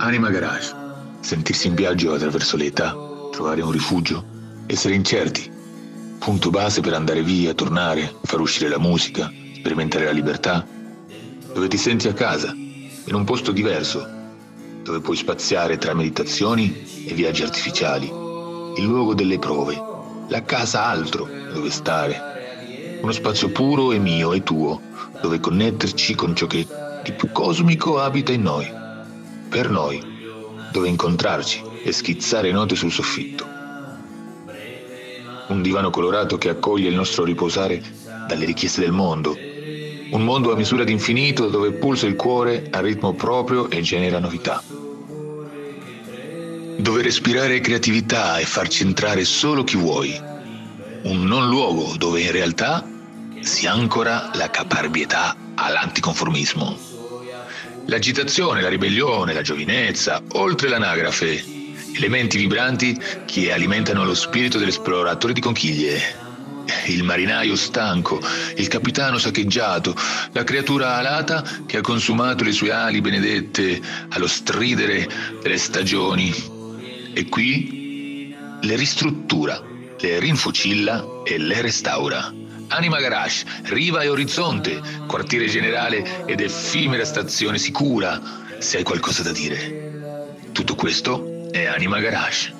Anima Garage. Sentirsi in viaggio attraverso le età, trovare un rifugio, essere incerti. Punto base per andare via, tornare, far uscire la musica, sperimentare la libertà. Dove ti senti a casa, in un posto diverso, dove puoi spaziare tra meditazioni e viaggi artificiali. Il luogo delle prove, la casa altro dove stare. Uno spazio puro e mio e tuo, dove connetterci con ciò che di più cosmico abita in noi. Per noi, dove incontrarci e schizzare note sul soffitto. Un divano colorato che accoglie il nostro riposare dalle richieste del mondo. Un mondo a misura d'infinito dove pulsa il cuore a ritmo proprio e genera novità dove respirare creatività e farci entrare solo chi vuoi. Un non luogo dove in realtà si ancora la caparbietà all'anticonformismo. L'agitazione, la ribellione, la giovinezza, oltre l'anagrafe, elementi vibranti che alimentano lo spirito dell'esploratore di conchiglie. Il marinaio stanco, il capitano saccheggiato, la creatura alata che ha consumato le sue ali benedette allo stridere delle stagioni e qui le ristruttura, le rinfucilla e le restaura. Anima Garage, riva e orizzonte, quartiere generale ed effimera stazione sicura, se hai qualcosa da dire. Tutto questo è Anima Garage.